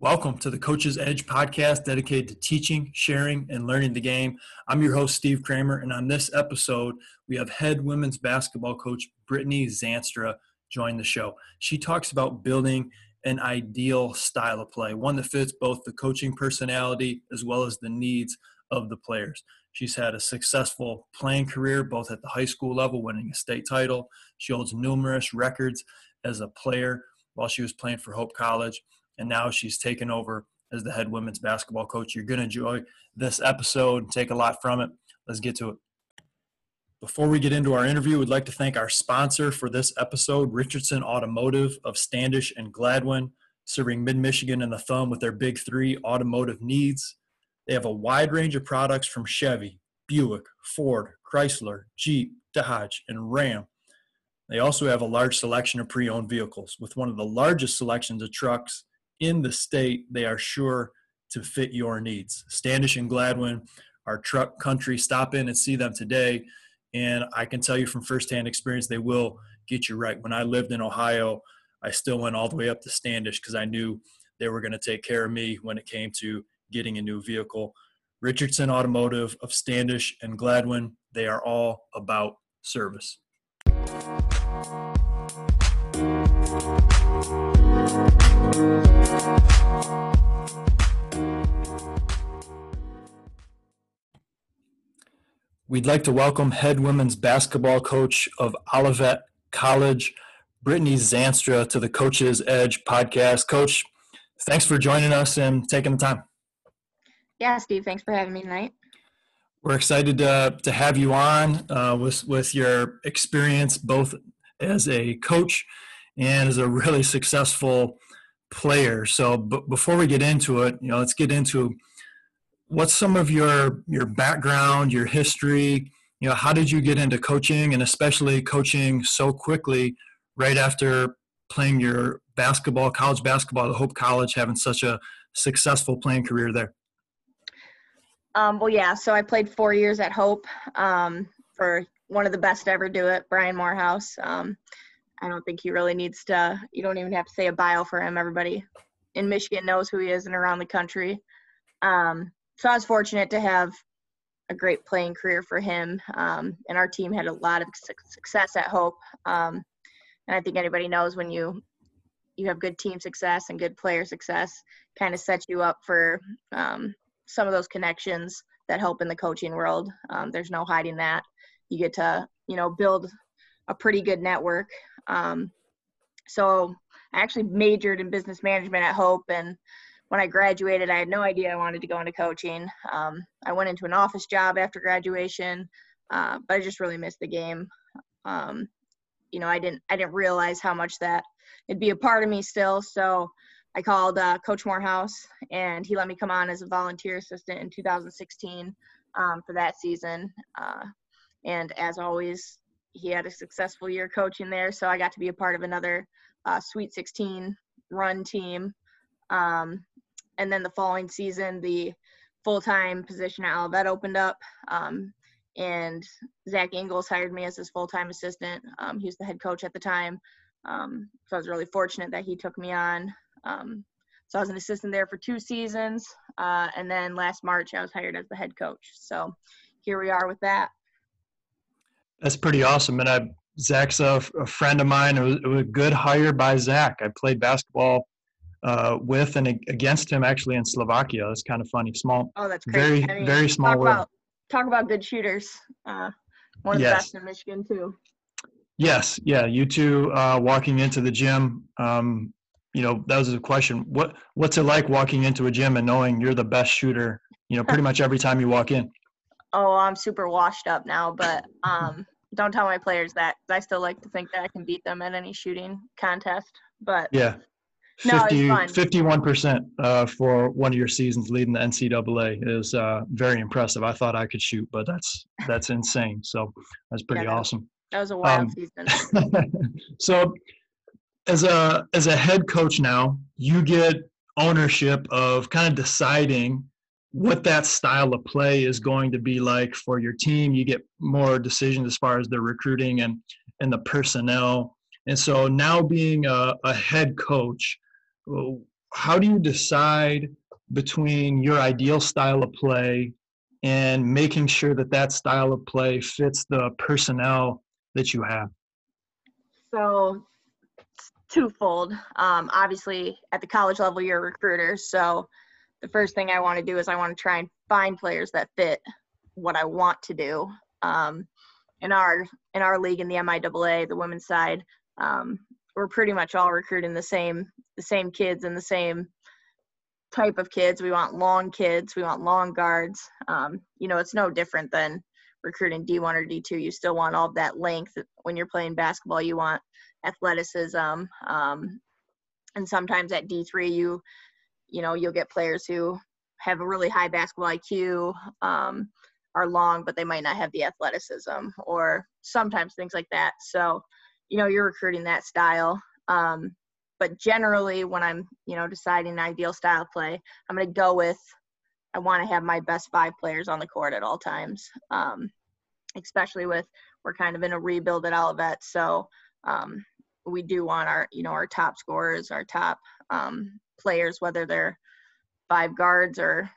Welcome to the Coach's Edge podcast dedicated to teaching, sharing, and learning the game. I'm your host, Steve Kramer, and on this episode, we have head women's basketball coach Brittany Zanstra join the show. She talks about building an ideal style of play, one that fits both the coaching personality as well as the needs of the players. She's had a successful playing career both at the high school level, winning a state title. She holds numerous records as a player while she was playing for Hope College and now she's taken over as the head women's basketball coach. You're going to enjoy this episode and take a lot from it. Let's get to it. Before we get into our interview, we'd like to thank our sponsor for this episode, Richardson Automotive of Standish and Gladwin, serving Mid Michigan and the Thumb with their big three automotive needs. They have a wide range of products from Chevy, Buick, Ford, Chrysler, Jeep, Dodge, and Ram. They also have a large selection of pre owned vehicles with one of the largest selections of trucks in the state, they are sure to fit your needs. Standish and Gladwin are truck country. Stop in and see them today. And I can tell you from firsthand experience, they will get you right. When I lived in Ohio, I still went all the way up to Standish because I knew they were going to take care of me when it came to getting a new vehicle. Richardson Automotive of Standish and Gladwin, they are all about service. We'd like to welcome head women's basketball coach of Olivet College, Brittany Zanstra, to the Coach's Edge podcast. Coach, thanks for joining us and taking the time. Yeah, Steve, thanks for having me tonight. We're excited to, to have you on uh, with, with your experience both as a coach and as a really successful player. So, b- before we get into it, you know, let's get into what's some of your your background, your history. You know, how did you get into coaching, and especially coaching so quickly right after playing your basketball, college basketball at Hope College, having such a successful playing career there? Um, well, yeah. So I played four years at Hope um, for one of the best to ever do it, Brian Morehouse. Um, I don't think he really needs to. You don't even have to say a bio for him. Everybody in Michigan knows who he is and around the country. Um, so I was fortunate to have a great playing career for him, um, and our team had a lot of success at Hope. Um, and I think anybody knows when you you have good team success and good player success, kind of sets you up for um, some of those connections that help in the coaching world. Um, there's no hiding that. You get to you know build a pretty good network um, so I actually majored in business management at Hope, and when I graduated, I had no idea I wanted to go into coaching. Um, I went into an office job after graduation, uh, but I just really missed the game. Um, you know, I didn't I didn't realize how much that it'd be a part of me still. So I called uh, Coach Morehouse, and he let me come on as a volunteer assistant in 2016 um, for that season. Uh, and as always, he had a successful year coaching there, so I got to be a part of another uh, Sweet 16 run team. Um, and then the following season, the full-time position at opened up, um, and Zach Ingles hired me as his full-time assistant. Um, he was the head coach at the time, um, so I was really fortunate that he took me on. Um, so I was an assistant there for two seasons, uh, and then last March I was hired as the head coach. So here we are with that. That's pretty awesome. And I, Zach's a, a friend of mine. It was, it was, a good hire by Zach. I played basketball uh, with and against him actually in Slovakia. It's kind of funny. Small. Oh, that's crazy. Very, I mean, very small talk world. About, talk about good shooters. Uh, one of the best in Michigan too. Yes. Yeah. You two uh, walking into the gym. Um, you know, that was a question. What What's it like walking into a gym and knowing you're the best shooter? You know, pretty much every time you walk in oh, I'm super washed up now, but um, don't tell my players that. I still like to think that I can beat them at any shooting contest. But yeah, 50, no, 51% uh, for one of your seasons leading the NCAA is uh, very impressive. I thought I could shoot, but that's that's insane. So that's pretty yeah, awesome. That was a wild um, season. so as a as a head coach now, you get ownership of kind of deciding what that style of play is going to be like for your team. You get more decisions as far as the recruiting and and the personnel. And so now being a, a head coach, how do you decide between your ideal style of play and making sure that that style of play fits the personnel that you have? So, twofold. Um, obviously, at the college level, you're a recruiter. So, the first thing I want to do is I want to try and find players that fit what I want to do. Um, in our in our league in the MIAA, the women's side, um, we're pretty much all recruiting the same the same kids and the same type of kids. We want long kids. We want long guards. Um, you know, it's no different than recruiting D1 or D2. You still want all that length when you're playing basketball. You want athleticism. Um, and sometimes at D3, you, you know, you'll get players who have a really high basketball IQ, um, are long, but they might not have the athleticism or sometimes things like that. So, you know, you're recruiting that style. Um, but generally when i'm you know deciding an ideal style play i'm going to go with i want to have my best five players on the court at all times um, especially with we're kind of in a rebuild at olivet so um, we do want our you know our top scorers our top um, players whether they're five guards or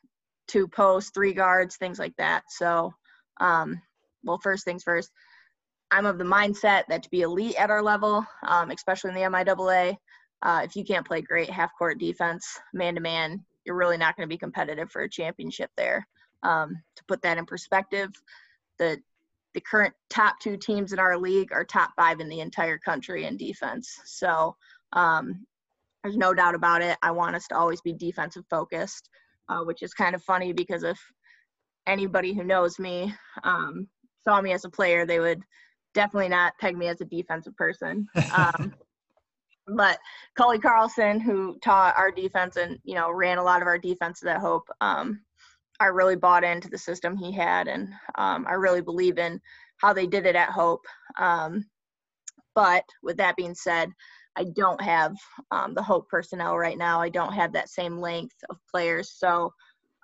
two posts three guards things like that so um, well first things first i'm of the mindset that to be elite at our level um, especially in the miaa uh, if you can't play great half court defense, man to man, you're really not going to be competitive for a championship there. Um, to put that in perspective, the the current top two teams in our league are top five in the entire country in defense. So um, there's no doubt about it. I want us to always be defensive focused, uh, which is kind of funny because if anybody who knows me um, saw me as a player, they would definitely not peg me as a defensive person. Um, but Cully Carlson, who taught our defense and you know ran a lot of our defenses at Hope, um, I really bought into the system he had, and um, I really believe in how they did it at Hope. Um, but with that being said, I don't have um, the Hope personnel right now. I don't have that same length of players, so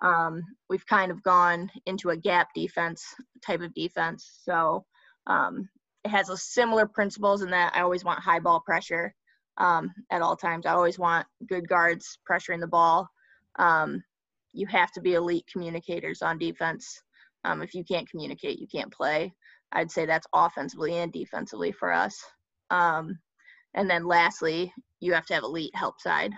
um, we've kind of gone into a gap defense type of defense. So um, has a similar principles in that I always want high ball pressure um, at all times. I always want good guards pressuring the ball. Um, you have to be elite communicators on defense. Um, if you can't communicate, you can't play. I'd say that's offensively and defensively for us. Um, and then lastly, you have to have elite help side.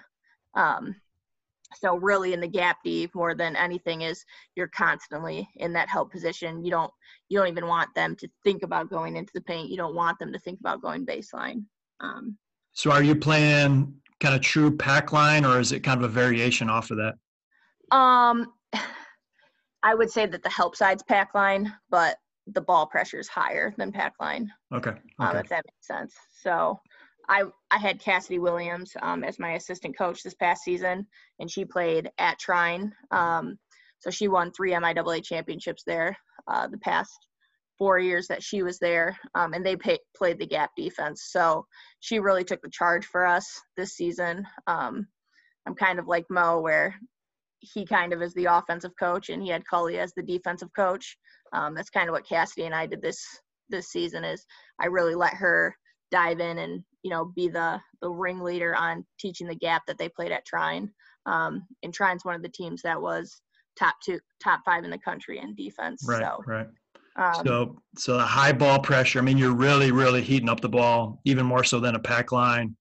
Um, so really in the gap D more than anything is you're constantly in that help position. You don't you don't even want them to think about going into the paint. You don't want them to think about going baseline. Um, so are you playing kind of true pack line or is it kind of a variation off of that? Um, I would say that the help side's pack line, but the ball pressure is higher than pack line. Okay. okay. Um, if that makes sense. So I I had Cassidy Williams um, as my assistant coach this past season, and she played at Trine. Um, so she won three MIAA championships there uh, the past four years that she was there, um, and they pay, played the gap defense. So she really took the charge for us this season. Um, I'm kind of like Mo, where he kind of is the offensive coach, and he had Cully as the defensive coach. Um, that's kind of what Cassidy and I did this this season. Is I really let her dive in and you know be the the ringleader on teaching the gap that they played at Trine. Um, and Trine's one of the teams that was top two, top five in the country in defense. Right, so, right. Um, so, so the high ball pressure. I mean, you're really, really heating up the ball, even more so than a pack line.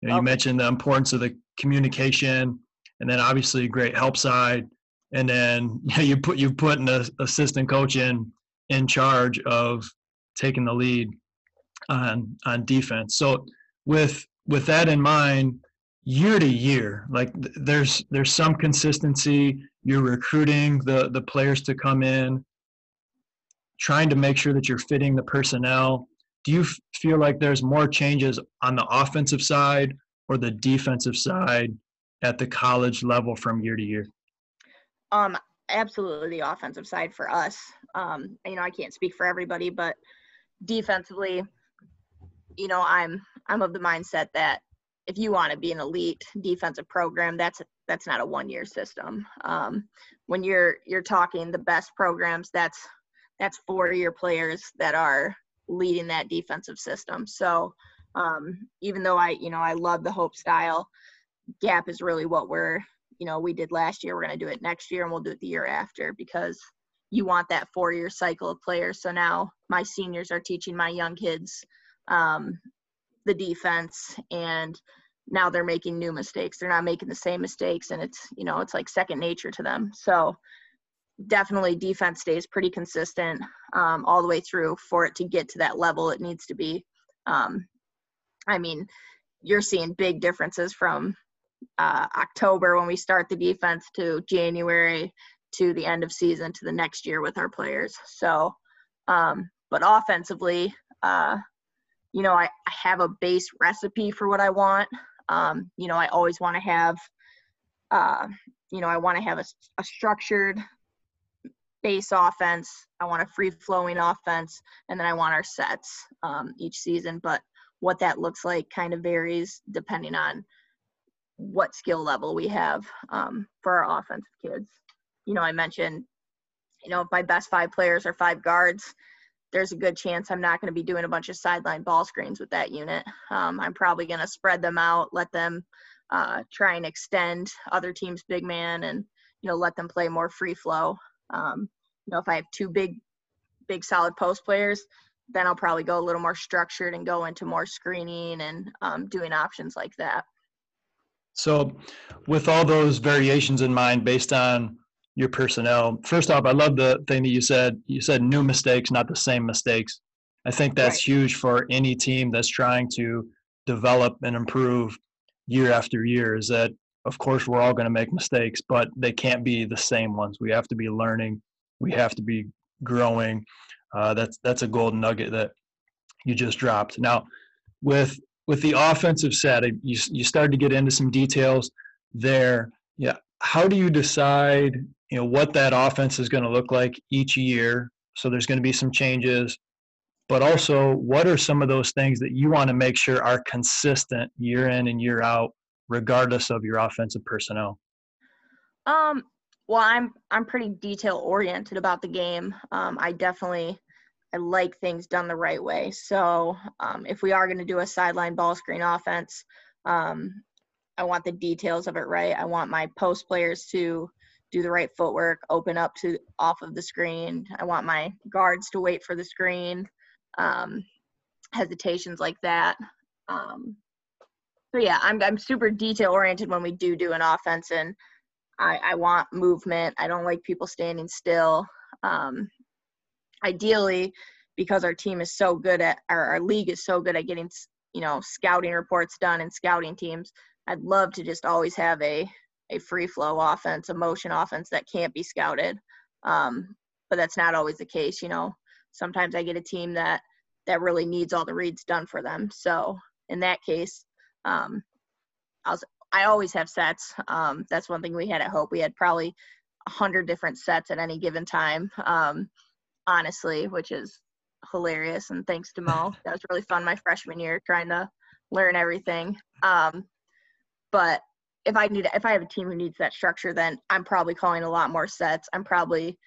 You, know, okay. you mentioned the importance of the communication, and then obviously great help side, and then you, know, you put you put an assistant coach in in charge of taking the lead on on defense. So with with that in mind, year to year, like there's there's some consistency. You're recruiting the the players to come in trying to make sure that you're fitting the personnel. Do you feel like there's more changes on the offensive side or the defensive side at the college level from year to year? Um, absolutely the offensive side for us. Um, you know, I can't speak for everybody, but defensively, you know, I'm I'm of the mindset that if you want to be an elite defensive program, that's that's not a one year system. Um, when you're you're talking the best programs, that's that's four year players that are leading that defensive system. So um, even though I, you know, I love the Hope style, gap is really what we're you know we did last year. We're going to do it next year, and we'll do it the year after because you want that four year cycle of players. So now my seniors are teaching my young kids um, the defense and now they're making new mistakes. They're not making the same mistakes and it's, you know, it's like second nature to them. So definitely defense stays pretty consistent um, all the way through for it to get to that level it needs to be. Um, I mean, you're seeing big differences from uh, October when we start the defense to January to the end of season to the next year with our players. So, um, but offensively, uh, you know, I, I have a base recipe for what I want. Um, you know, I always want to have, uh, you know, I want to have a, a structured base offense. I want a free flowing offense, and then I want our sets um, each season. But what that looks like kind of varies depending on what skill level we have um, for our offensive kids you know, I mentioned, you know, my best five players are five guards, there's a good chance I'm not going to be doing a bunch of sideline ball screens with that unit. Um, I'm probably going to spread them out, let them uh, try and extend other teams' big man, and you know, let them play more free flow. Um, you know, if I have two big, big solid post players, then I'll probably go a little more structured and go into more screening and um, doing options like that. So, with all those variations in mind, based on your personnel. First off, I love the thing that you said. You said new mistakes, not the same mistakes. I think that's right. huge for any team that's trying to develop and improve year after year. Is that, of course, we're all going to make mistakes, but they can't be the same ones. We have to be learning. We have to be growing. Uh, that's that's a golden nugget that you just dropped. Now, with with the offensive set, you you started to get into some details there. Yeah, how do you decide you know what that offense is going to look like each year. So there's going to be some changes. But also what are some of those things that you want to make sure are consistent year in and year out regardless of your offensive personnel? Um well i'm i'm pretty detail oriented about the game. Um, i definitely i like things done the right way. So um, if we are going to do a sideline ball screen offense um, I want the details of it right. I want my post players to do the right footwork, open up to off of the screen. I want my guards to wait for the screen. Um, hesitations like that. Um, so yeah, I'm I'm super detail oriented when we do do an offense, and I, I want movement. I don't like people standing still. Um, ideally, because our team is so good at our, our league is so good at getting you know scouting reports done and scouting teams I'd love to just always have a a free flow offense, a motion offense that can't be scouted. Um, but that's not always the case. You know, sometimes I get a team that that really needs all the reads done for them. So in that case, um, I was I always have sets. Um, that's one thing we had at Hope. We had probably a hundred different sets at any given time. Um, honestly, which is hilarious. And thanks to Mo, that was really fun my freshman year trying to learn everything. Um, but if I need if I have a team who needs that structure, then I'm probably calling a lot more sets. I'm probably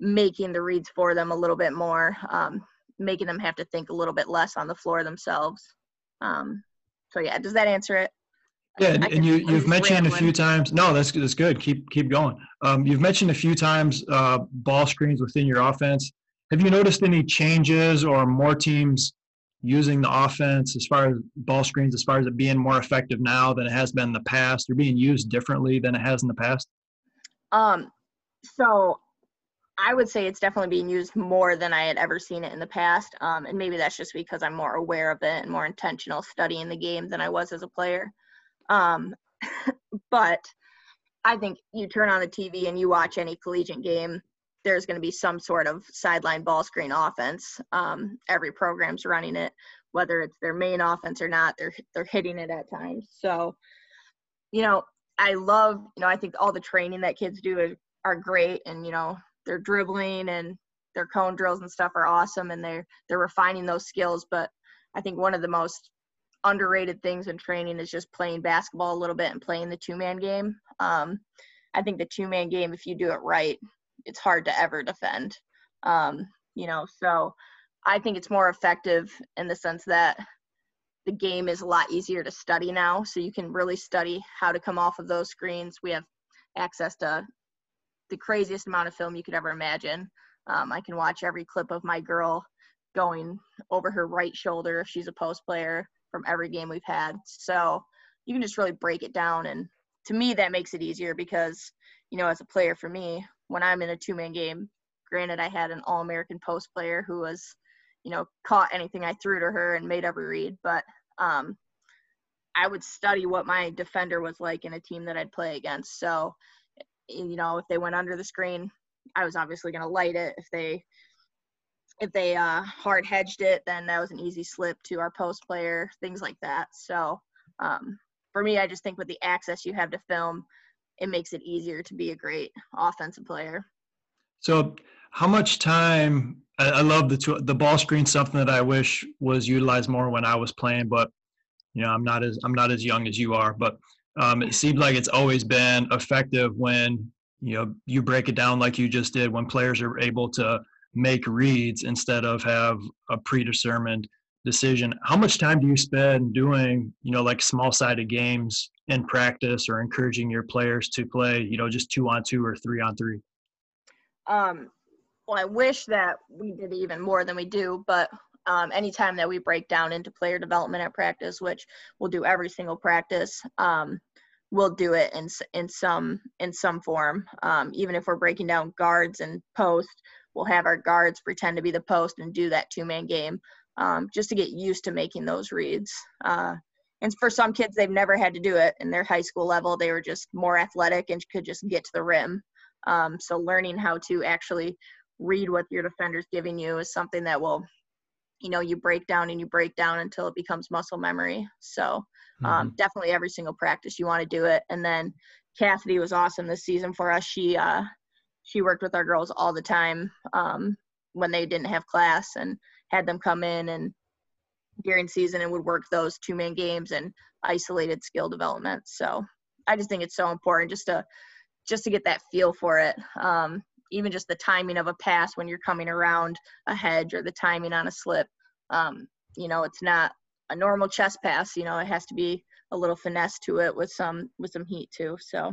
making the reads for them a little bit more, um, making them have to think a little bit less on the floor themselves. Um, so yeah, does that answer it? Yeah, and you you've mentioned a few times. No, that's that's good. Keep keep going. Um, you've mentioned a few times uh, ball screens within your offense. Have you noticed any changes or more teams using the offense as far as ball screens, as far as it being more effective now than it has been in the past, or being used differently than it has in the past? Um, so I would say it's definitely being used more than I had ever seen it in the past. Um, and maybe that's just because I'm more aware of it and more intentional studying the game than I was as a player. Um, but I think you turn on the TV and you watch any collegiate game, there's going to be some sort of sideline ball screen offense. Um, every program's running it, whether it's their main offense or not. They're they're hitting it at times. So, you know, I love. You know, I think all the training that kids do are, are great, and you know, they're dribbling and their cone drills and stuff are awesome, and they're they're refining those skills. But I think one of the most underrated things in training is just playing basketball a little bit and playing the two man game. Um, I think the two man game, if you do it right, it's hard to ever defend. Um, you know, so I think it's more effective in the sense that the game is a lot easier to study now. So you can really study how to come off of those screens. We have access to the craziest amount of film you could ever imagine. Um, I can watch every clip of my girl going over her right shoulder if she's a post player from every game we've had. So you can just really break it down. And to me, that makes it easier because, you know, as a player for me, when I'm in a two man game, granted, I had an All American post player who was, you know, caught anything I threw to her and made every read, but um, I would study what my defender was like in a team that I'd play against. So, you know, if they went under the screen, I was obviously going to light it. If they if they uh, hard hedged it, then that was an easy slip to our post player, things like that. So um, for me, I just think with the access you have to film, it makes it easier to be a great offensive player. So, how much time? I, love the the ball screen. Something that I wish was utilized more when I was playing, but you know, I'm not as I'm not as young as you are. But um, it seems like it's always been effective when you know you break it down like you just did when players are able to make reads instead of have a predetermined decision. How much time do you spend doing you know like small sided games in practice or encouraging your players to play you know just two on two or three on three? Um well i wish that we did even more than we do but um, anytime that we break down into player development at practice which we'll do every single practice um, we'll do it in in some in some form. Um, even if we're breaking down guards and post we'll have our guards pretend to be the post and do that two man game um, just to get used to making those reads. Uh, and for some kids, they've never had to do it in their high school level. They were just more athletic and could just get to the rim. Um, so learning how to actually read what your defender's giving you is something that will, you know, you break down and you break down until it becomes muscle memory. So um, mm-hmm. definitely every single practice you want to do it. And then Cassidy was awesome this season for us. She uh, she worked with our girls all the time um, when they didn't have class and had them come in and during season and would work those two man games and isolated skill development. So I just think it's so important just to just to get that feel for it. Um, even just the timing of a pass when you're coming around a hedge or the timing on a slip. Um, you know, it's not a normal chest pass. You know, it has to be a little finesse to it with some with some heat too. So.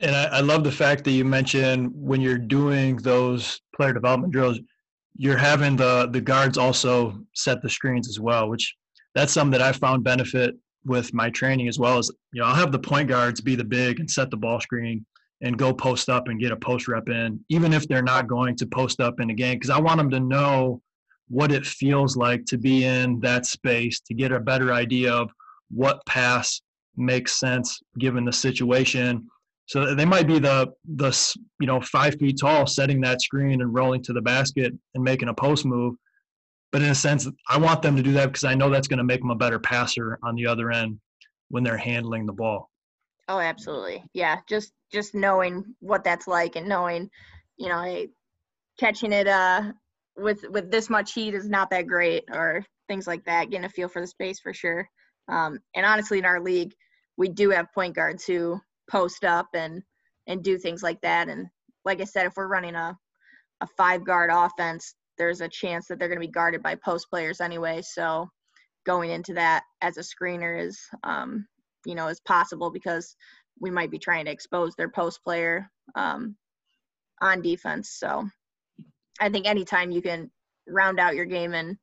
And I, I love the fact that you mentioned when you're doing those player development drills, you're having the the guards also set the screens as well, which that's something that I found benefit with my training as well as you know I'll have the point guards be the big and set the ball screen and go post up and get a post rep in, even if they're not going to post up in a game, because I want them to know what it feels like to be in that space to get a better idea of what pass makes sense given the situation so they might be the the you know five feet tall, setting that screen and rolling to the basket and making a post move. But in a sense, I want them to do that because I know that's going to make them a better passer on the other end when they're handling the ball. Oh, absolutely. Yeah, just just knowing what that's like and knowing, you know, hey, catching it uh with with this much heat is not that great or things like that. Getting a feel for the space for sure. Um, and honestly, in our league, we do have point guards who post up and and do things like that. And like I said, if we're running a a five guard offense, there's a chance that they're going to be guarded by post players anyway. So going into that as a screener is um, you know is possible because we might be trying to expose their post player um, on defense. So I think anytime you can round out your game and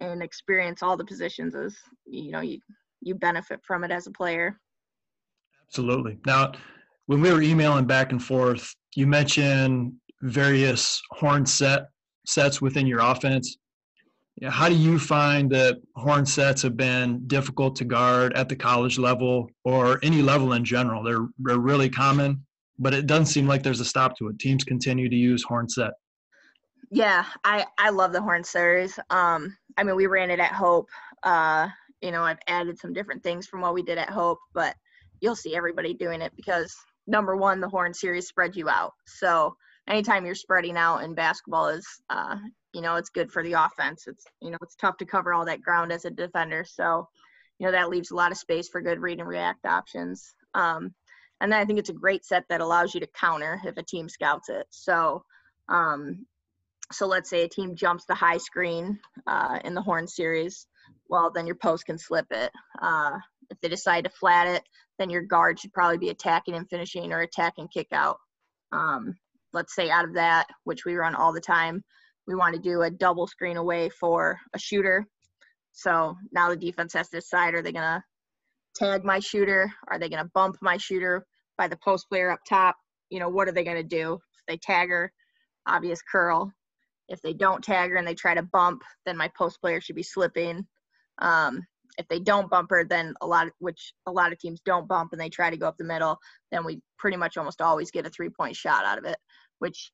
and experience all the positions is you know you you benefit from it as a player. Absolutely. Now, when we were emailing back and forth, you mentioned various horn set sets within your offense. How do you find that horn sets have been difficult to guard at the college level or any level in general? They're, they're really common, but it doesn't seem like there's a stop to it. Teams continue to use horn set. Yeah, I, I love the horn series. Um, I mean, we ran it at Hope. Uh, you know, I've added some different things from what we did at Hope, but you'll see everybody doing it because number one, the horn series spreads you out. So anytime you're spreading out in basketball is, uh, you know, it's good for the offense. It's, you know, it's tough to cover all that ground as a defender. So, you know, that leaves a lot of space for good read and react options. Um, and then I think it's a great set that allows you to counter if a team scouts it. So, um, so let's say a team jumps the high screen uh, in the horn series. well, then your post can slip it. Uh, if they decide to flat it, then your guard should probably be attacking and finishing or attacking kick out. Um, let's say out of that, which we run all the time, we want to do a double screen away for a shooter. So now the defense has to decide are they going to tag my shooter? Are they going to bump my shooter by the post player up top? You know, what are they going to do? If they tag her, obvious curl. If they don't tag her and they try to bump, then my post player should be slipping. Um, if they don't bump her, then a lot of which a lot of teams don't bump and they try to go up the middle, then we pretty much almost always get a three point shot out of it, which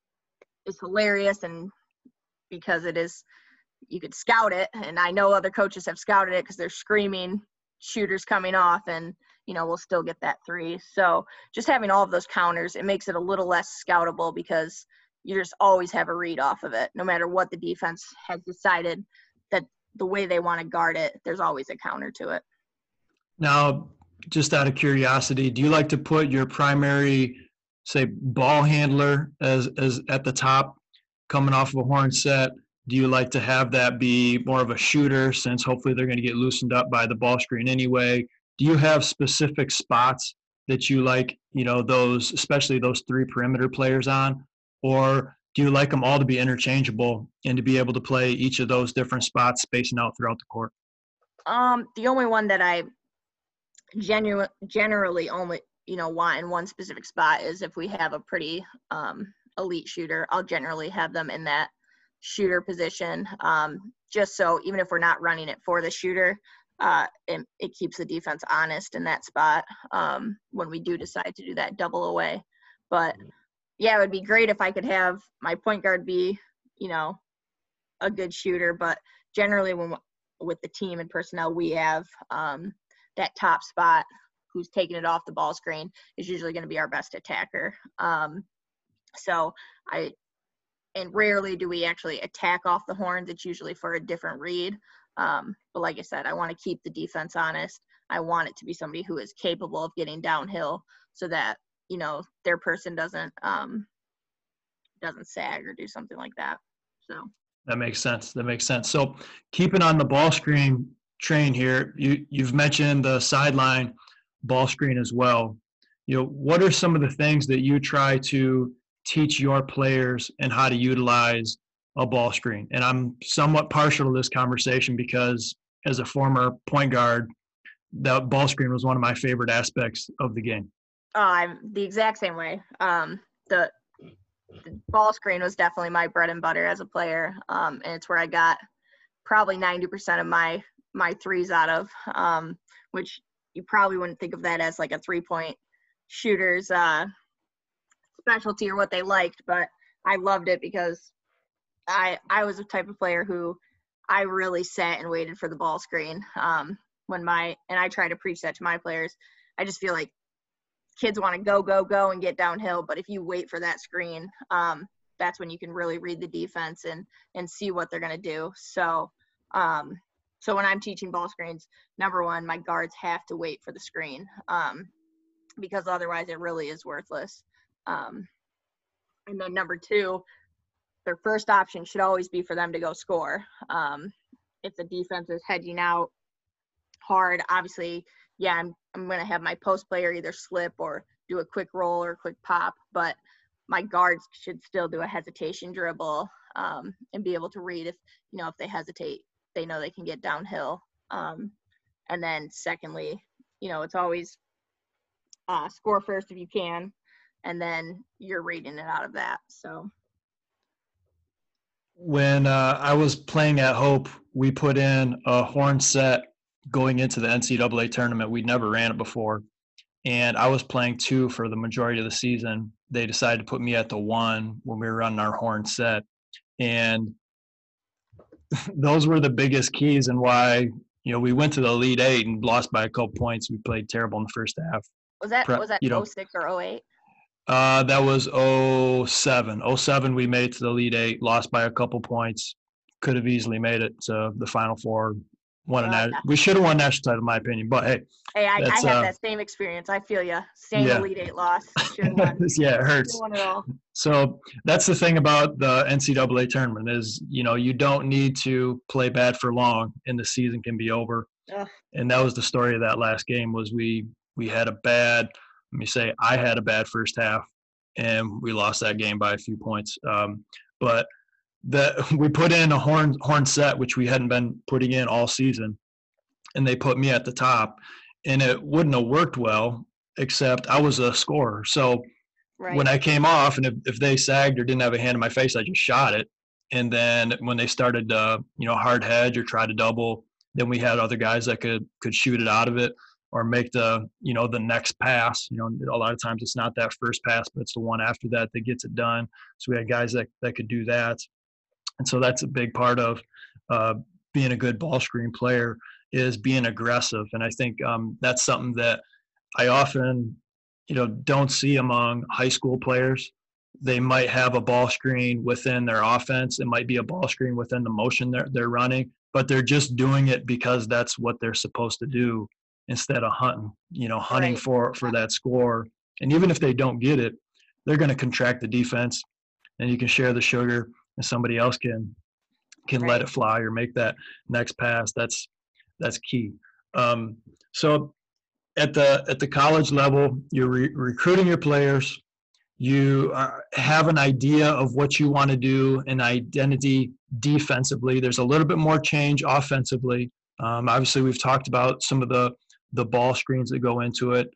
is hilarious and because it is you could scout it and I know other coaches have scouted it because they're screaming shooters coming off and you know we'll still get that three. So just having all of those counters, it makes it a little less scoutable because you just always have a read off of it, no matter what the defense has decided that the way they want to guard it, there's always a counter to it. Now, just out of curiosity, do you like to put your primary, say, ball handler as as at the top, coming off of a horn set? Do you like to have that be more of a shooter, since hopefully they're going to get loosened up by the ball screen anyway? Do you have specific spots that you like, you know, those especially those three perimeter players on, or do you like them all to be interchangeable and to be able to play each of those different spots spacing out throughout the court? Um, the only one that I genu- generally only you know want in one specific spot is if we have a pretty um, elite shooter. I'll generally have them in that shooter position, um, just so even if we're not running it for the shooter, uh, it, it keeps the defense honest in that spot um, when we do decide to do that double away. But mm-hmm yeah, it would be great if I could have my point guard be, you know, a good shooter. But generally, when with the team and personnel we have, um, that top spot who's taking it off the ball screen is usually going to be our best attacker. Um, so I, and rarely do we actually attack off the horns. It's usually for a different read. Um, but like I said, I want to keep the defense honest. I want it to be somebody who is capable of getting downhill so that you know their person doesn't um doesn't sag or do something like that so. That makes sense that makes sense. So keeping on the ball screen train here you you've mentioned the sideline ball screen as well. You know what are some of the things that you try to teach your players and how to utilize a ball screen? And i'm somewhat partial to this conversation because as a former point guard that ball screen was one of my favorite aspects of the game I'm the exact same way. Um, the, the, ball screen was definitely my bread and butter as a player, um, and it's where I got probably 90% of my my threes out of, um, which you probably wouldn't think of that as like a three point shooter's uh, specialty or what they liked, but I loved it because I I was a type of player who I really sat and waited for the ball screen. Um, when my and I try to preach that to my players. I just feel like kids want to go, go, go and get downhill. But if you wait for that screen, um, that's when you can really read the defense and and see what they're going to do. So, um, so when I'm teaching ball screens, number one, my guards have to wait for the screen um, because otherwise it really is worthless. Um, and then number two, their first option should always be for them to go score. Um, if the defense is hedging out hard, obviously yeah, I'm I'm gonna have my post player either slip or do a quick roll or quick pop, but my guards should still do a hesitation dribble um, and be able to read if you know if they hesitate, they know they can get downhill. Um, and then secondly, you know it's always uh, score first if you can, and then you're reading it out of that. So when uh, I was playing at Hope, we put in a horn set going into the NCAA tournament. We'd never ran it before. And I was playing two for the majority of the season. They decided to put me at the one when we were running our horn set. And those were the biggest keys and why, you know, we went to the Elite Eight and lost by a couple points. We played terrible in the first half. Was that was that you know, 06 or 08? Uh, that was 07. 07, we made it to the Elite Eight, lost by a couple points. Could have easily made it to the Final Four won a uh, we should have won national title in my opinion but hey hey i, I have uh, that same experience i feel you same yeah. elite eight loss yeah it hurts. So that's the thing about the ncaa tournament is you know you don't need to play bad for long and the season can be over. Ugh. and that was the story of that last game was we we had a bad let me say i had a bad first half and we lost that game by a few points. Um, but that we put in a horn horn set which we hadn't been putting in all season and they put me at the top and it wouldn't have worked well except i was a scorer. So right. when i came off and if, if they sagged or didn't have a hand in my face i just shot it. And then when they started uh, you know hard hedge or try to double then we had other guys that could could shoot it out of it or make the you know the next pass. You know a lot of times it's not that first pass but it's the one after that that gets it done. So we had guys that, that could do that and so that's a big part of uh, being a good ball screen player is being aggressive. And I think um, that's something that I often, you know, don't see among high school players. They might have a ball screen within their offense. It might be a ball screen within the motion they're, they're running, but they're just doing it because that's what they're supposed to do instead of hunting, you know, hunting right. for, for that score. And even if they don't get it, they're going to contract the defense and you can share the sugar and somebody else can can right. let it fly or make that next pass that's that's key. Um, so at the at the college level you're re- recruiting your players. You are, uh, have an idea of what you want to do an identity defensively. There's a little bit more change offensively. Um, obviously we've talked about some of the the ball screens that go into it.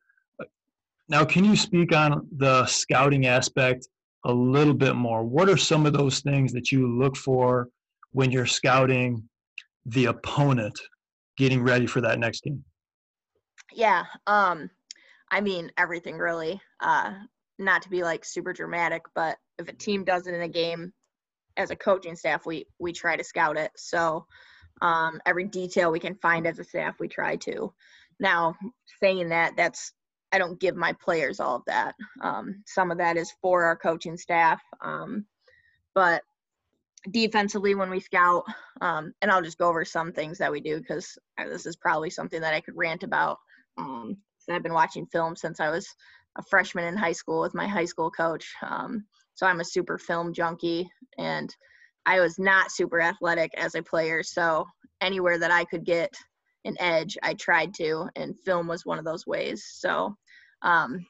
Now can you speak on the scouting aspect a little bit more. What are some of those things that you look for when you're scouting the opponent getting ready for that next game? Yeah, um, I mean everything really. Uh, not to be like super dramatic, but if a team does it in a game, as a coaching staff, we we try to scout it. So um, every detail we can find as a staff, we try to. Now, saying that, that's I don't give my players all of that. Um, some of that is for our coaching staff. Um, but defensively, when we scout, um, and I'll just go over some things that we do because this is probably something that I could rant about. Um, I've been watching film since I was a freshman in high school with my high school coach. Um, so I'm a super film junkie, and I was not super athletic as a player. So anywhere that I could get an edge, I tried to, and film was one of those ways. So um,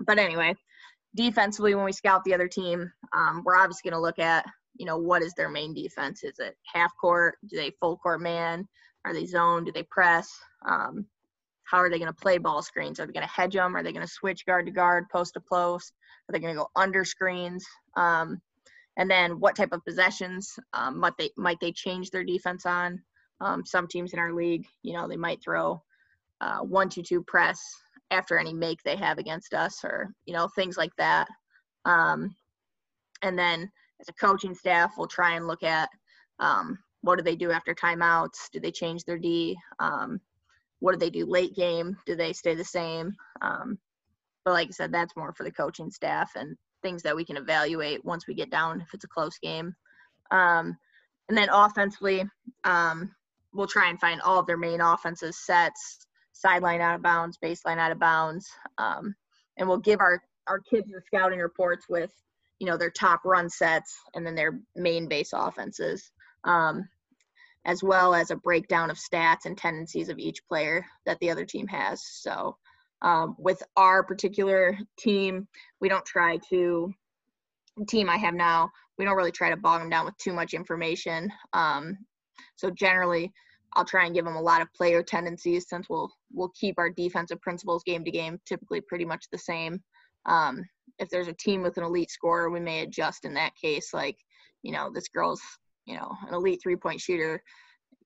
but anyway, defensively, when we scout the other team, um, we're obviously going to look at, you know, what is their main defense? Is it half court? Do they full court man? Are they zone? Do they press? Um, how are they going to play ball screens? Are they going to hedge them? Are they going to switch guard to guard, post to post? Are they going to go under screens? Um, and then what type of possessions um, might they might they change their defense on? Um, some teams in our league, you know, they might throw uh, one two two press after any make they have against us or you know things like that. Um, and then as a coaching staff we'll try and look at um, what do they do after timeouts? Do they change their d? Um, what do they do late game? Do they stay the same? Um, but like i said that's more for the coaching staff and things that we can evaluate once we get down if it's a close game. Um, and then offensively um, we'll try and find all of their main offenses sets sideline out of bounds, baseline out of bounds, um, and we'll give our our kids the scouting reports with you know their top run sets and then their main base offenses, um, as well as a breakdown of stats and tendencies of each player that the other team has. So. Um, with our particular team, we don't try to team I have now, we don't really try to bog them down with too much information. Um, so generally, I'll try and give them a lot of player tendencies since we'll we'll keep our defensive principles game to game typically pretty much the same. Um, if there's a team with an elite scorer, we may adjust in that case. Like, you know, this girl's you know an elite three point shooter.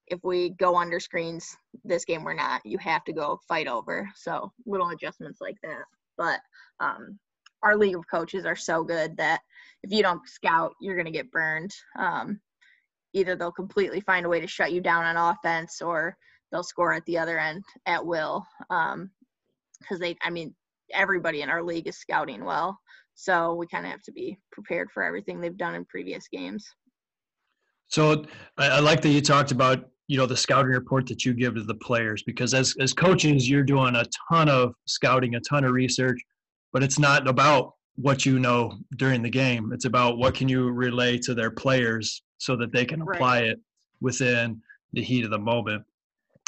If we go under screens this game, we're not. You have to go fight over. So little adjustments like that. But um, our league of coaches are so good that if you don't scout, you're gonna get burned. Um, either they'll completely find a way to shut you down on offense or they'll score at the other end at will. Um, because they, I mean, everybody in our league is scouting well, so we kind of have to be prepared for everything they've done in previous games. So I, I like that you talked about you know the scouting report that you give to the players because as as coaches you're doing a ton of scouting a ton of research but it's not about what you know during the game it's about what can you relay to their players so that they can apply right. it within the heat of the moment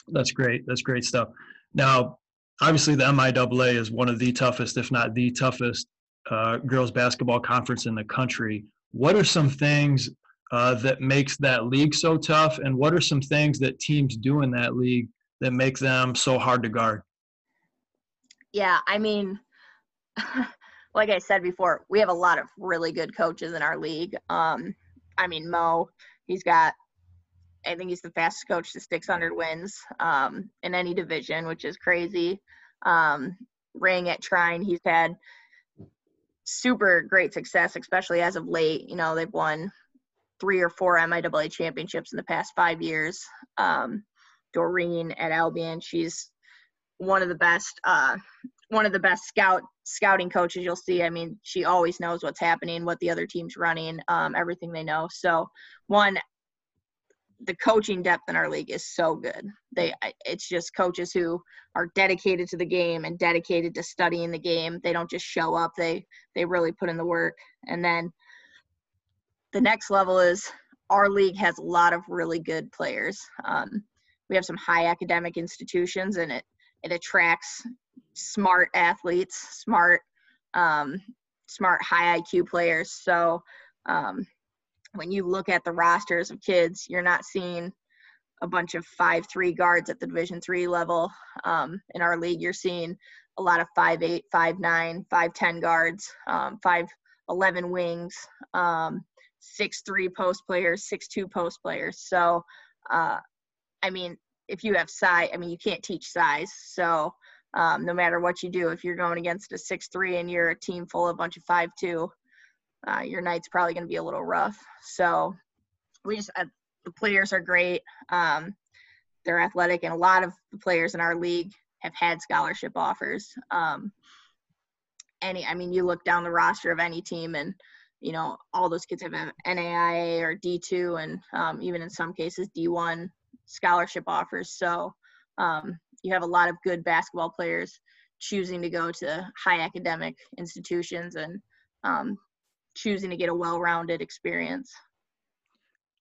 that's great that's great stuff now obviously the miaa is one of the toughest if not the toughest uh, girls basketball conference in the country what are some things uh, that makes that league so tough? And what are some things that teams do in that league that make them so hard to guard? Yeah, I mean, like I said before, we have a lot of really good coaches in our league. Um, I mean, Mo, he's got, I think he's the fastest coach to 600 wins um, in any division, which is crazy. Um, Ring at Trine, he's had super great success, especially as of late. You know, they've won three or four MIAA championships in the past five years. Um, Doreen at Albion, she's one of the best, uh, one of the best scout scouting coaches you'll see. I mean, she always knows what's happening, what the other team's running, um, everything they know. So, one, the coaching depth in our league is so good. They, it's just coaches who are dedicated to the game and dedicated to studying the game. They don't just show up. They, they really put in the work. And then the next level is our league has a lot of really good players. Um, we have some high academic institutions, and it it attracts smart athletes, smart um, smart high IQ players. So um, when you look at the rosters of kids, you're not seeing a bunch of five three guards at the Division three level. Um, in our league, you're seeing a lot of five eight, five nine, five ten guards, um, five eleven wings. Um, six three post players, six two post players. So, uh, I mean, if you have size, I mean, you can't teach size. So, um, no matter what you do, if you're going against a six three and you're a team full of a bunch of five two, uh, your night's probably going to be a little rough. So, we just uh, the players are great. Um, they're athletic, and a lot of the players in our league have had scholarship offers. Um, any, I mean, you look down the roster of any team, and you know, all those kids have NAIA or D2 and um, even in some cases D1 scholarship offers. So um, you have a lot of good basketball players choosing to go to high academic institutions and um, choosing to get a well-rounded experience.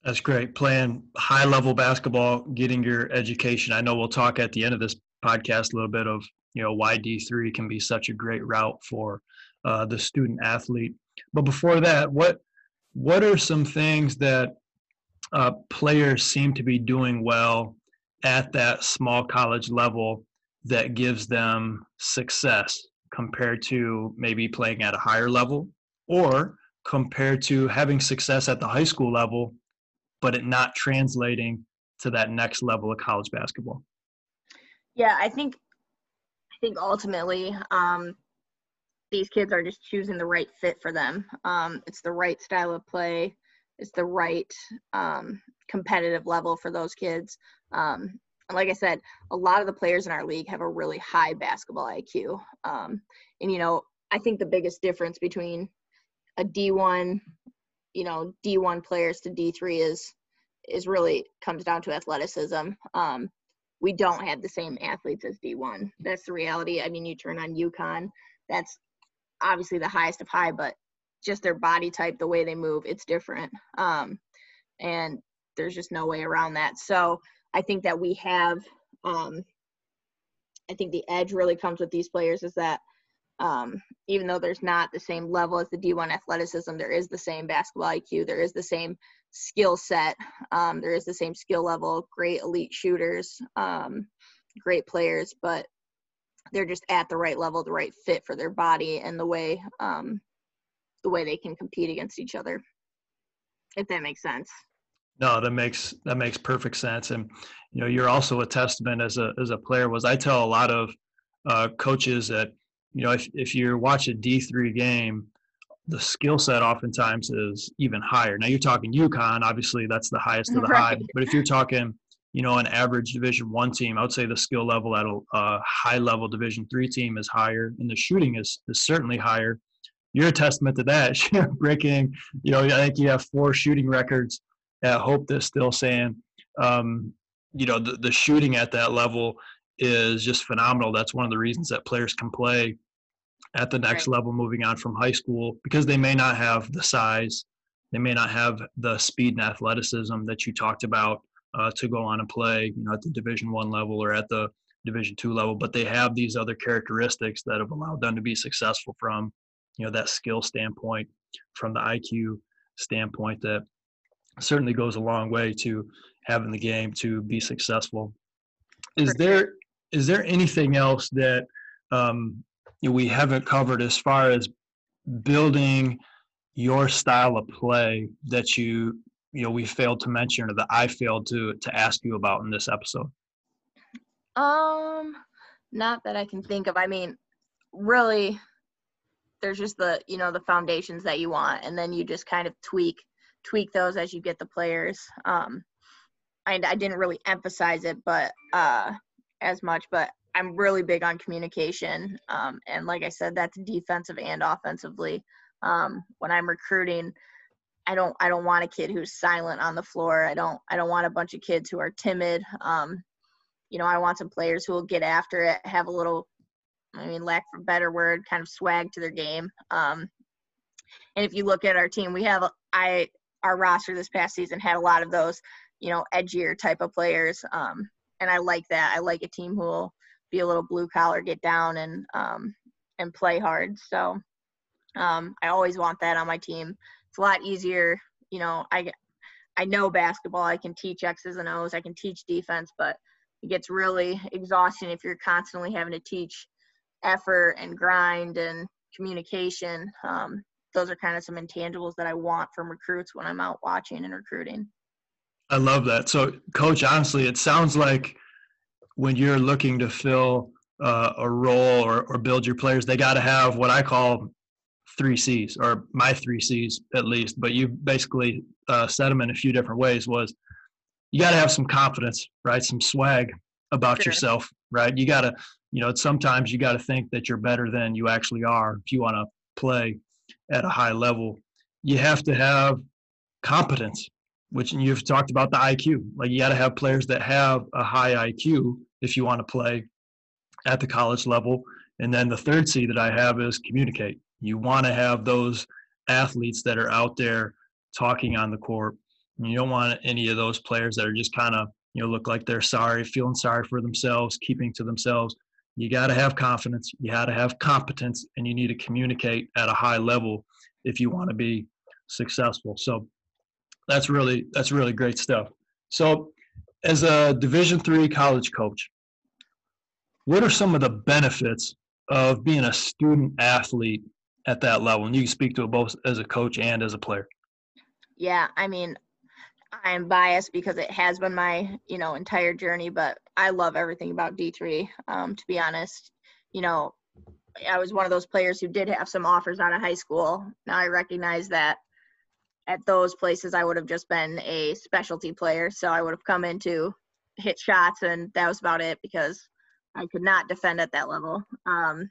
That's great. Playing high level basketball, getting your education. I know we'll talk at the end of this podcast a little bit of, you know, why D3 can be such a great route for uh, the student athlete. But before that, what what are some things that uh, players seem to be doing well at that small college level that gives them success compared to maybe playing at a higher level or compared to having success at the high school level but it not translating to that next level of college basketball yeah i think i think ultimately um, these kids are just choosing the right fit for them. Um, it's the right style of play. It's the right um, competitive level for those kids. Um, like I said, a lot of the players in our league have a really high basketball IQ. Um, and you know, I think the biggest difference between a D1, you know, D1 players to D3 is is really comes down to athleticism. Um, we don't have the same athletes as D1. That's the reality. I mean, you turn on UConn, that's obviously the highest of high, but just their body type, the way they move, it's different. Um, and there's just no way around that. So I think that we have, um, I think the edge really comes with these players is that um, even though there's not the same level as the D1 athleticism, there is the same basketball IQ, there is the same skill set, um, there is the same skill level, great elite shooters, um, great players, but they're just at the right level, the right fit for their body, and the way um, the way they can compete against each other. If that makes sense. No, that makes that makes perfect sense, and you know you're also a testament as a as a player. Was I tell a lot of uh, coaches that you know if if you watch a D three game, the skill set oftentimes is even higher. Now you're talking UConn, obviously that's the highest of the right. high, but if you're talking you know an average division one team i would say the skill level at a, a high level division three team is higher and the shooting is, is certainly higher you're a testament to that breaking you know i think you have four shooting records at hope that's still saying um, you know the, the shooting at that level is just phenomenal. That's one of the reasons that players can play at the next right. level moving on from high school because they may not have the size, they may not have the speed and athleticism that you talked about uh, to go on and play, you know, at the Division One level or at the Division Two level, but they have these other characteristics that have allowed them to be successful from, you know, that skill standpoint, from the IQ standpoint that certainly goes a long way to having the game to be successful. Is there is there anything else that um, we haven't covered as far as building your style of play that you you know we failed to mention or that I failed to to ask you about in this episode? Um, not that I can think of. I mean, really, there's just the you know the foundations that you want, and then you just kind of tweak tweak those as you get the players. Um, I I didn't really emphasize it, but uh, as much, but I'm really big on communication. Um, and like I said, that's defensive and offensively. Um, when I'm recruiting, I don't I don't want a kid who's silent on the floor. I don't I don't want a bunch of kids who are timid. Um, you know, I want some players who will get after it, have a little, I mean, lack for better word, kind of swag to their game. Um, and if you look at our team, we have I our roster this past season had a lot of those, you know, edgier type of players. Um, and I like that. I like a team who will be a little blue collar, get down and um, and play hard. So um, I always want that on my team. It's a lot easier. You know, I I know basketball. I can teach X's and O's. I can teach defense, but it gets really exhausting if you're constantly having to teach effort and grind and communication. Um, those are kind of some intangibles that I want from recruits when I'm out watching and recruiting. I love that. So, coach, honestly, it sounds like when you're looking to fill uh, a role or, or build your players, they got to have what I call three C's or my three C's at least. But you basically uh, said them in a few different ways. Was you got to have some confidence, right? Some swag about sure. yourself, right? You got to, you know, sometimes you got to think that you're better than you actually are if you want to play at a high level. You have to have competence, which you've talked about the IQ. Like you got to have players that have a high IQ if you want to play at the college level. And then the third C that I have is communicate. You want to have those athletes that are out there talking on the court. You don't want any of those players that are just kind of, you know, look like they're sorry, feeling sorry for themselves, keeping to themselves. You got to have confidence, you got to have competence, and you need to communicate at a high level if you want to be successful. So that's really that's really great stuff. So, as a Division three college coach, what are some of the benefits of being a student athlete at that level? And you can speak to it both as a coach and as a player. Yeah, I mean, I'm biased because it has been my you know entire journey, but I love everything about D3. Um, to be honest, you know, I was one of those players who did have some offers out of high school. Now I recognize that at those places I would have just been a specialty player. So I would have come in to hit shots and that was about it because I could not defend at that level. Um,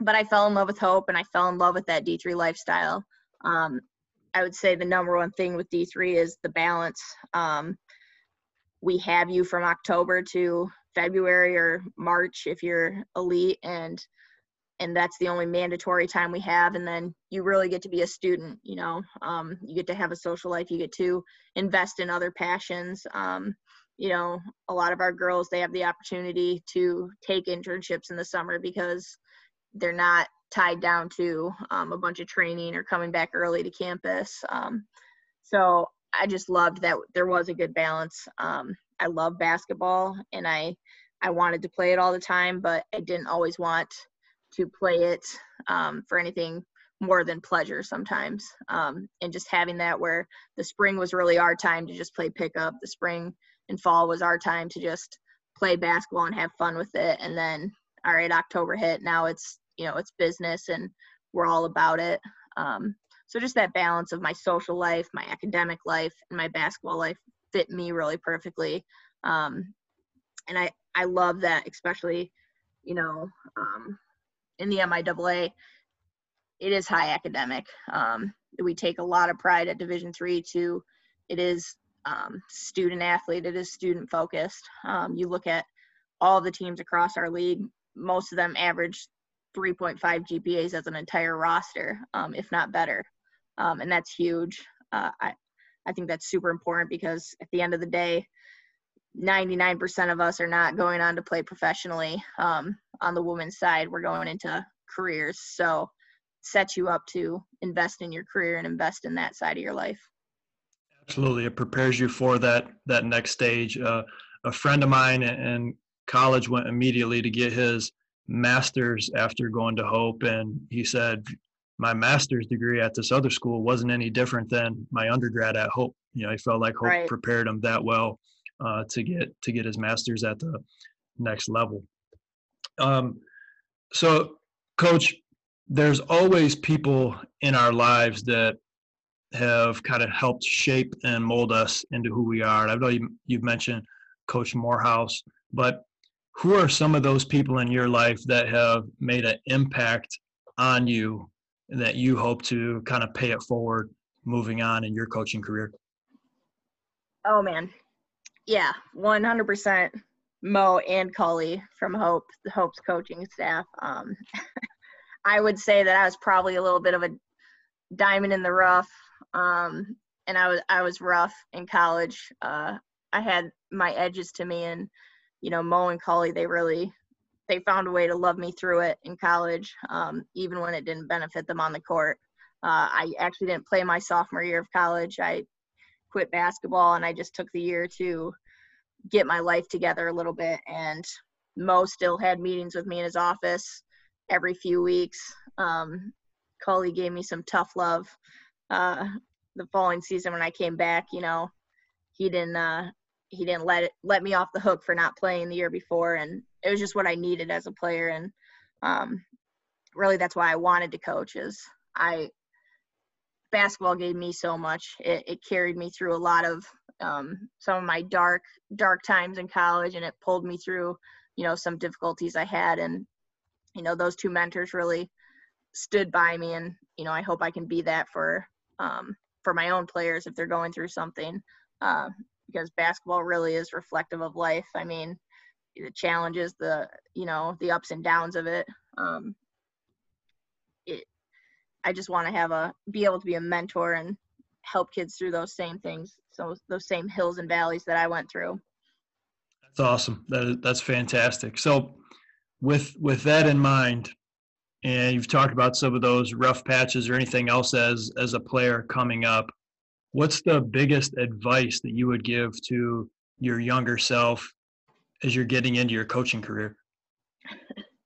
but I fell in love with Hope and I fell in love with that D3 lifestyle. Um, I would say the number one thing with D3 is the balance. Um, we have you from October to February or March if you're elite and and that's the only mandatory time we have and then you really get to be a student you know? Um, you get to have a social life you get to invest in other passions. Um, you know a lot of our girls they have the opportunity to take internships in the summer because they're not tied down to um, a bunch of training or coming back early to campus. Um, so i just loved that there was a good balance um, i love basketball and i i wanted to play it all the time but i didn't always want to play it um, for anything more than pleasure sometimes. Um, and just having that where the spring was really our time to just play pickup, the spring and fall was our time to just play basketball and have fun with it. And then, all right, October hit. Now it's you know it's business and we're all about it. Um, so just that balance of my social life, my academic life, and my basketball life fit me really perfectly. Um, and I I love that, especially you know um, in the MIAA, it is high academic. Um, we take a lot of pride at Division three to it is um, student athlete. It is student focused. Um, you look at all the teams across our league, most of them average 3.5 GPAs as an entire roster, um, if not better. Um, and that's huge. Uh, I, I think that's super important because at the end of the day, 99% of us are not going on to play professionally. Um, on the women's side, we're going into careers. So sets you up to invest in your career and invest in that side of your life. Absolutely, it prepares you for that that next stage. Uh, a friend of mine in college went immediately to get his master's after going to Hope, and he said, "My master's degree at this other school wasn't any different than my undergrad at Hope." You know, I felt like Hope right. prepared him that well uh, to get to get his master's at the next level. Um, so, Coach, there's always people in our lives that have kind of helped shape and mold us into who we are. And I know you, you've mentioned Coach Morehouse, but who are some of those people in your life that have made an impact on you that you hope to kind of pay it forward moving on in your coaching career? Oh man. Yeah, 100% Mo and Cully from Hope, the Hope's coaching staff. Um, I would say that I was probably a little bit of a diamond in the rough. Um, and I was I was rough in college. Uh, I had my edges to me, and you know Mo and Cully they really they found a way to love me through it in college, um, even when it didn't benefit them on the court. Uh, I actually didn't play my sophomore year of college. I quit basketball, and I just took the year to get my life together a little bit. And Mo still had meetings with me in his office every few weeks. Um, Cully gave me some tough love uh, the following season when I came back. You know, he didn't uh, he didn't let it let me off the hook for not playing the year before, and it was just what I needed as a player. And um, really, that's why I wanted to coach. Is I basketball gave me so much. It, it carried me through a lot of um, some of my dark dark times in college, and it pulled me through you know some difficulties I had and you know those two mentors really stood by me and you know i hope i can be that for um, for my own players if they're going through something uh, because basketball really is reflective of life i mean the challenges the you know the ups and downs of it. Um, it i just want to have a be able to be a mentor and help kids through those same things so those same hills and valleys that i went through. That's awesome. That is, that's fantastic. So with with that in mind, and you've talked about some of those rough patches or anything else as as a player coming up. What's the biggest advice that you would give to your younger self as you're getting into your coaching career?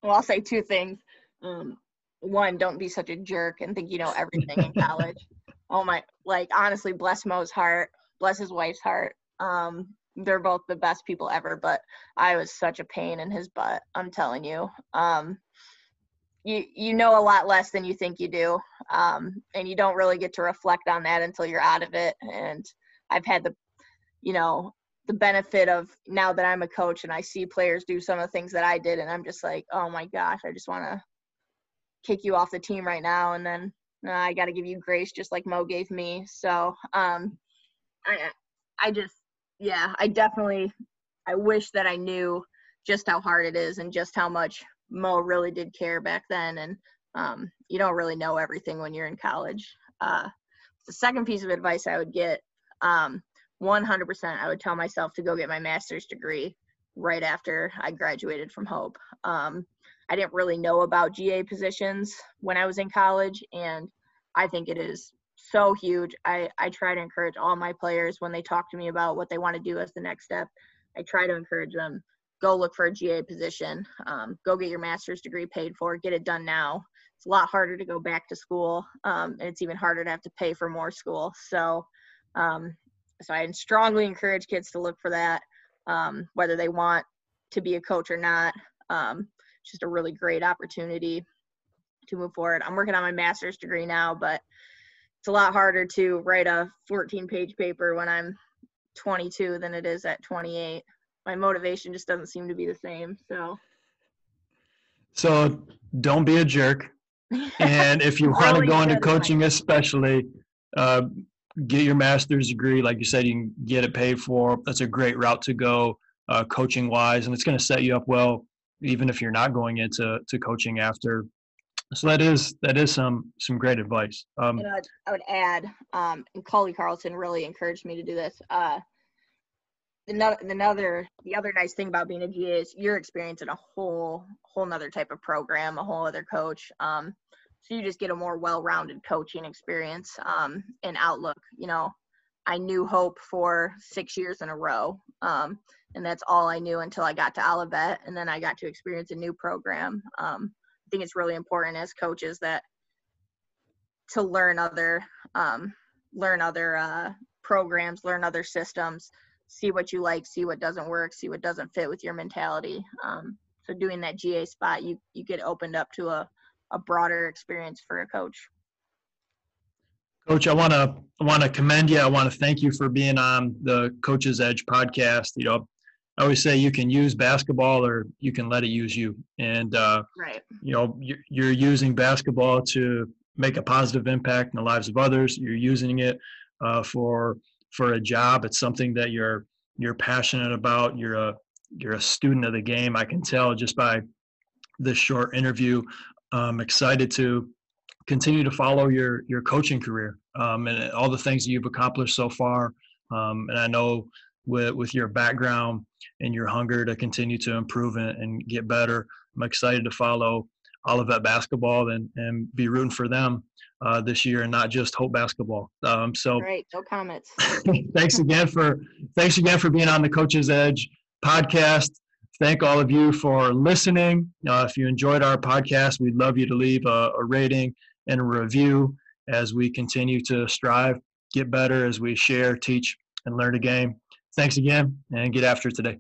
Well, I'll say two things. Um, one, don't be such a jerk and think you know everything in college. oh my, like honestly, bless Mo's heart, bless his wife's heart. Um, they're both the best people ever, but I was such a pain in his butt. I'm telling you. Um, you you know a lot less than you think you do, um, and you don't really get to reflect on that until you're out of it. And I've had the, you know, the benefit of now that I'm a coach and I see players do some of the things that I did, and I'm just like, oh my gosh, I just want to kick you off the team right now, and then uh, I got to give you grace just like Mo gave me. So um, I I just yeah, I definitely I wish that I knew just how hard it is and just how much Mo really did care back then. And um, you don't really know everything when you're in college. Uh, the second piece of advice I would get, um, 100%, I would tell myself to go get my master's degree right after I graduated from Hope. Um, I didn't really know about GA positions when I was in college, and I think it is so huge. I, I try to encourage all my players when they talk to me about what they want to do as the next step. I try to encourage them go look for a GA position, um, go get your master's degree paid for, get it done now. It's a lot harder to go back to school, um, and it's even harder to have to pay for more school. So, um, so I strongly encourage kids to look for that, um, whether they want to be a coach or not. Um, just a really great opportunity to move forward. I'm working on my master's degree now, but it's a lot harder to write a 14 page paper when I'm 22 than it is at 28. My motivation just doesn't seem to be the same. So, so don't be a jerk. And if you want to go into coaching, especially, uh, get your master's degree. Like you said, you can get it paid for. That's a great route to go, uh, coaching wise, and it's going to set you up well, even if you're not going into to coaching after. So that is that is some some great advice. Um, I would add, um, and Cully Carlson really encouraged me to do this. Uh, the, another the other nice thing about being a GA is you're experiencing a whole whole nother type of program, a whole other coach. Um, so you just get a more well-rounded coaching experience um, and outlook. You know, I knew Hope for six years in a row, um, and that's all I knew until I got to Olivet, and then I got to experience a new program. Um, I think it's really important as coaches that to learn other um, learn other uh, programs, learn other systems, see what you like, see what doesn't work, see what doesn't fit with your mentality. Um, so doing that GA spot, you you get opened up to a a broader experience for a coach. Coach, I want to I want to commend you. I want to thank you for being on the Coach's Edge podcast. You know, I always say you can use basketball or you can let it use you. And uh, right, you know, you're using basketball to make a positive impact in the lives of others. You're using it uh, for for a job. It's something that you're you're passionate about. You're a you're a student of the game. I can tell just by this short interview. I'm excited to continue to follow your your coaching career um, and all the things that you've accomplished so far. Um, and I know with with your background and your hunger to continue to improve and, and get better, I'm excited to follow Olivet basketball and and be rooting for them uh, this year and not just Hope basketball. Um, so great, no comments. thanks again for thanks again for being on the Coach's Edge podcast. Thank all of you for listening. Uh, if you enjoyed our podcast, we'd love you to leave a, a rating and a review as we continue to strive, get better as we share, teach, and learn a game. Thanks again, and get after it today.